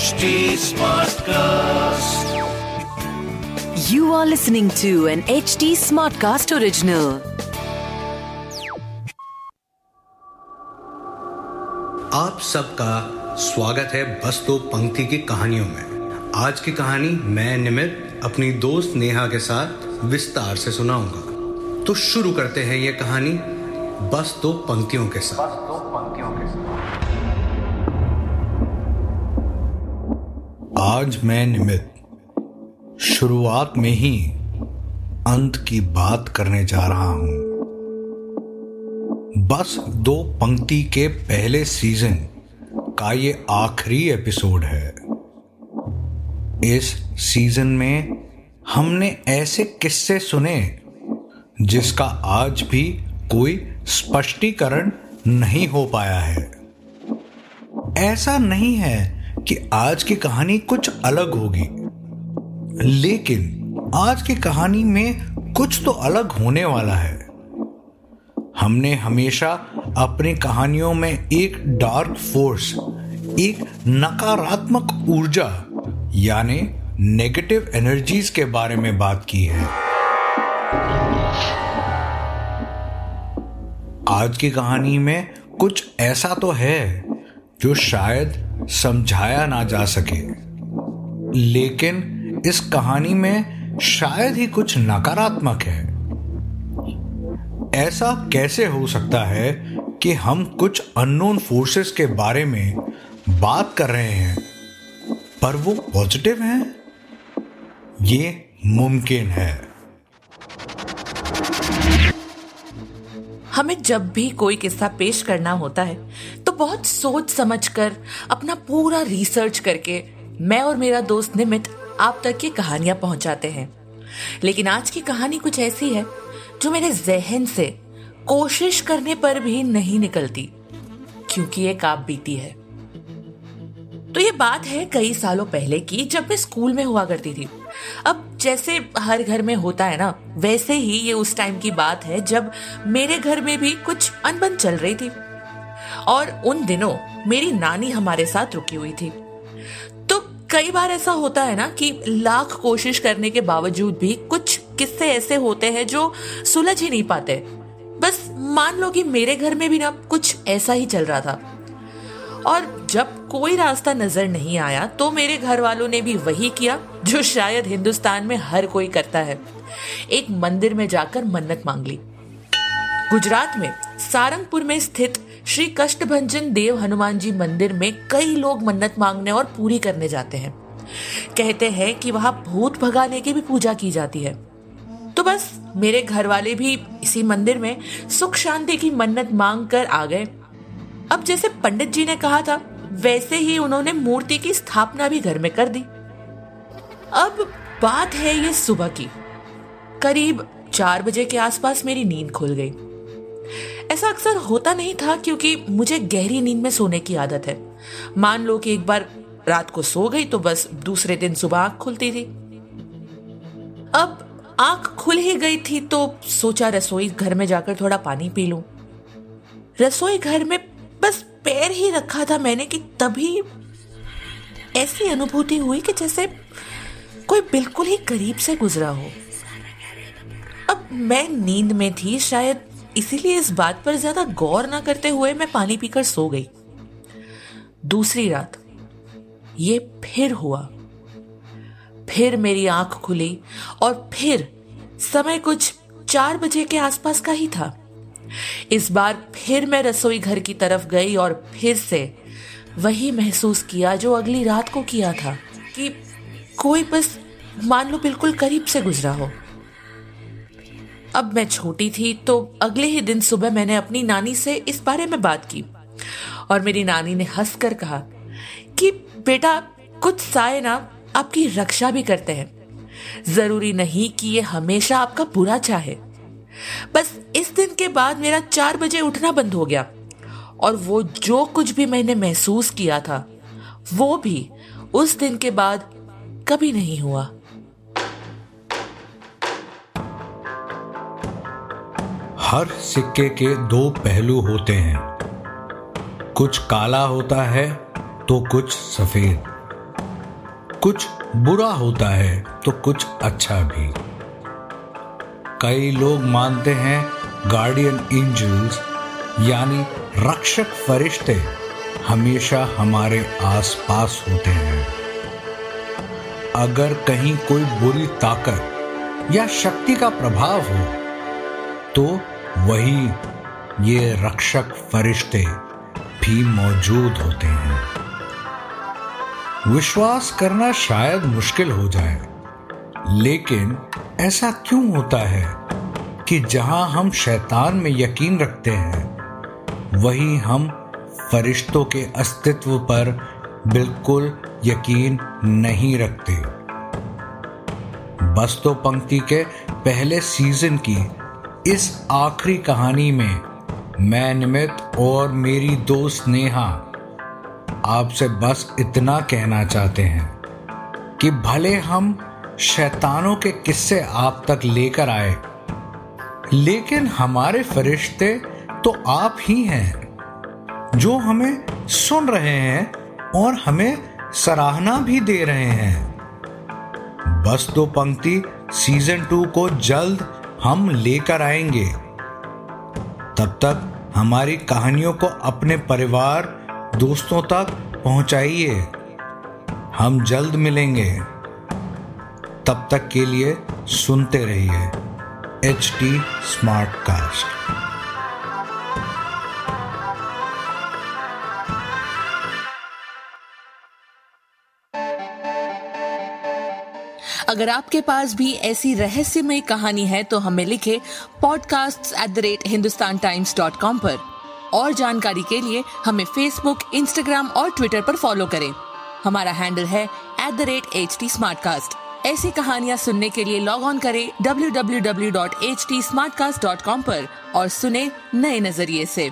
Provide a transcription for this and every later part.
HD Smartcast. You are listening to an HD Smartcast original. आप सबका स्वागत है बस दो पंक्ति की कहानियों में आज की कहानी मैं निमित अपनी दोस्त नेहा के साथ विस्तार से सुनाऊँगा तो शुरू करते हैं ये कहानी बस दो पंक्तियों के साथ आज मैं निमित शुरुआत में ही अंत की बात करने जा रहा हूँ। बस दो पंक्ति के पहले सीज़न का ये आखिरी एपिसोड है। इस सीज़न में हमने ऐसे किस्से सुने जिसका आज भी कोई स्पष्टीकरण नहीं हो पाया है। ऐसा नहीं है कि आज की कहानी कुछ अलग होगी। लेकिन आज की कहानी में कुछ तो अलग होने वाला है। हमने हमेशा अपनी कहानियों में एक डार्क फोर्स एक नकारात्मक ऊर्जा, यानी नेगेटिव एनर्जीज के बारे में बात की है। आज की कहानी में कुछ ऐसा तो है जो शायद समझाया ना जा सके। लेकिन इस कहानी में शायद ही कुछ नकारात्मक है। ऐसा कैसे हो सकता है कि हम कुछ अननोन फोर्सेस के बारे में बात कर रहे हैं, पर वो पॉजिटिव हैं? ये मुमकिन है। हमें जब भी कोई किस्सा पेश करना होता है बहुत सोच समझकर, अपना पूरा रिसर्च करके मैं और मेरा दोस्त निमित आप तक ये कहानियाँ पहुंचाते हैं। लेकिन आज की कहानी कुछ ऐसी है जो मेरे जहन से कोशिश करने पर भी नहीं निकलती, क्योंकि एक आप बीती है। तो ये बात है कई सालों पहले की, जब मैं स्कूल में हुआ करती थी। अब जैसे हर घर में होता है ना, वैसे ही ये उस टाइम की बात है जब मेरे घर में भी कुछ अनबन चल रही थी। और उन दिनों मेरी नानी हमारे साथ रुकी हुई थी। तो कई बार ऐसा होता है ना कि लाख कोशिश करने के बावजूद भी कुछ किस्से ऐसे होते हैं जो सुलझ ही नहीं पाते। बस मान लो कि मेरे घर में भी ना कुछ ऐसा ही चल रहा था। और जब कोई रास्ता नज़र नहीं आया तो मेरे घर वालों ने भी वही किया जो शायद हिंदुस्तान में हर कोई करता है। एक मंदिर में जाकर मन्नत मांग ली। गुजरात में सारंगपुर में स्थित श्री कष्टभंजन देव हनुमान जी मंदिर में कई लोग मन्नत मांगने और पूरी करने जाते हैं। कहते हैं कि वहाँ भूत भगाने की भी पूजा की जाती है। तो बस, मेरे घर वाले भी इसी मंदिर में सुख शांति की मन्नत मांग कर आ गए। अब जैसे पंडित जी ने कहा था, वैसे ही उन्होंने मूर्ति की स्थापना भी घर में कर दी। अब बात है ये सुबह की। करीब चार बजे के आसपास मेरी नींद खुल गई। ऐसा अक्सर होता नहीं था क्योंकि मुझे गहरी नींद में सोने की आदत है। मान लो कि एक बार रात को सो गई तो बस दूसरे दिन सुबह आँख खुलती थी। अब आँख खुल ही गई थी तो सोचा रसोई घर में जाकर थोड़ा पानी पी लूँ। रसोई घर में बस पैर ही रखा था मैंने कि तभी ऐसी अनुभूति हुई कि जैसे कोई बिल्कुल ही करीब से गुजरा हो। अब मैं नींद में थी, शायद इसीलिए इस बात पर ज़्यादा गौर ना करते हुए मैं पानी पीकर सो गई। दूसरी रात, ये फिर हुआ। फिर मेरी आँख खुली और फिर समय कुछ चार बजे के आसपास का ही था। इस बार फिर मैं रसोई घर की तरफ़ गई और फिर से वही महसूस किया जो अगली रात को किया था कि कोई बस मान लो बिल्कुल करीब से गुजरा हो। अब मैं छोटी थी तो अगले ही दिन सुबह मैंने अपनी नानी से इस बारे में बात की। और मेरी नानी ने हंसकर कहा कि, बेटा, कुछ साए ना, आपकी रक्षा भी करते हैं। ज़रूरी नहीं कि ये हमेशा आपका बुरा चाहे। बस इस दिन के बाद मेरा चार बजे उठना बंद हो गया। और वो जो कुछ भी मैंने महसूस किया था, वो भी उस दिन के बाद कभी नहीं हुआ। हर सिक्के के दो पहलू होते हैं। कुछ काला होता है तो कुछ सफ़ेद। कुछ बुरा होता है तो कुछ अच्छा भी। कई लोग मानते हैं गार्डियन एंजल्स यानी रक्षक फरिश्ते, हमेशा हमारे आसपास होते हैं। अगर कहीं कोई बुरी ताकत या शक्ति का प्रभाव हो तो वही ये रक्षक फरिश्ते भी मौजूद होते हैं। विश्वास करना शायद मुश्किल हो जाए, लेकिन ऐसा क्यों होता है कि जहाँ हम शैतान में यकीन रखते हैं, वहीं हम फरिश्तों के अस्तित्व पर बिल्कुल यकीन नहीं रखते। बस तो पंक्ति के पहले सीज़न की इस आखिरी कहानी में मैं निमित और मेरी दोस्त नेहा आपसे बस इतना कहना चाहते हैं कि भले हम शैतानों के किस्से आप तक लेकर आए, लेकिन हमारे फरिश्ते तो आप ही हैं जो हमें सुन रहे हैं और हमें सराहना भी दे रहे हैं। बस दो पंक्ति सीज़न टू को जल्द हम लेकर आएँगे। तब तक हमारी कहानियों को अपने परिवार, दोस्तों तक पहुंचाइए। हम जल्द मिलेंगे। तब तक के लिए सुनते रहिए एच टी स्मार्ट कास्ट अगर आपके पास भी ऐसी रहस्यमय कहानी है तो हमें लिखे podcast at the rate Hindustan Times dot com और जानकारी के लिए हमें फेसबुक इंस्टाग्राम और ट्विटर पर फॉलो करें। हमारा हैंडल है at the rate H T ऐसी कहानियाँ सुनने के लिए लॉग ऑन करें www.htsmartcast.com पर और सुने नए नज़रिए से।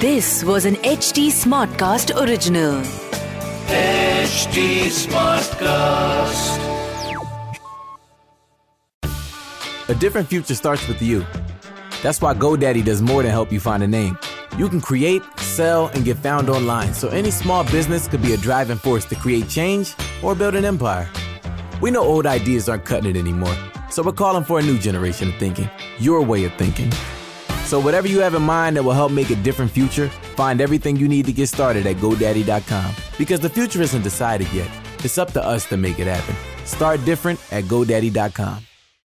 This was an HT Smartcast original. HD Smartcast. A different future starts with you. That's why GoDaddy does more than help you find a name. You can create, sell, and get found online, so any small business could be a driving force to create change or build an empire. We know old ideas aren't cutting it anymore, so we're calling for a new generation of thinking, your way of thinking. So, whatever you have in mind that will help make a different future, find everything you need to get started at GoDaddy.com. Because the future isn't decided yet, it's up to us to make it happen. Start different at GoDaddy.com.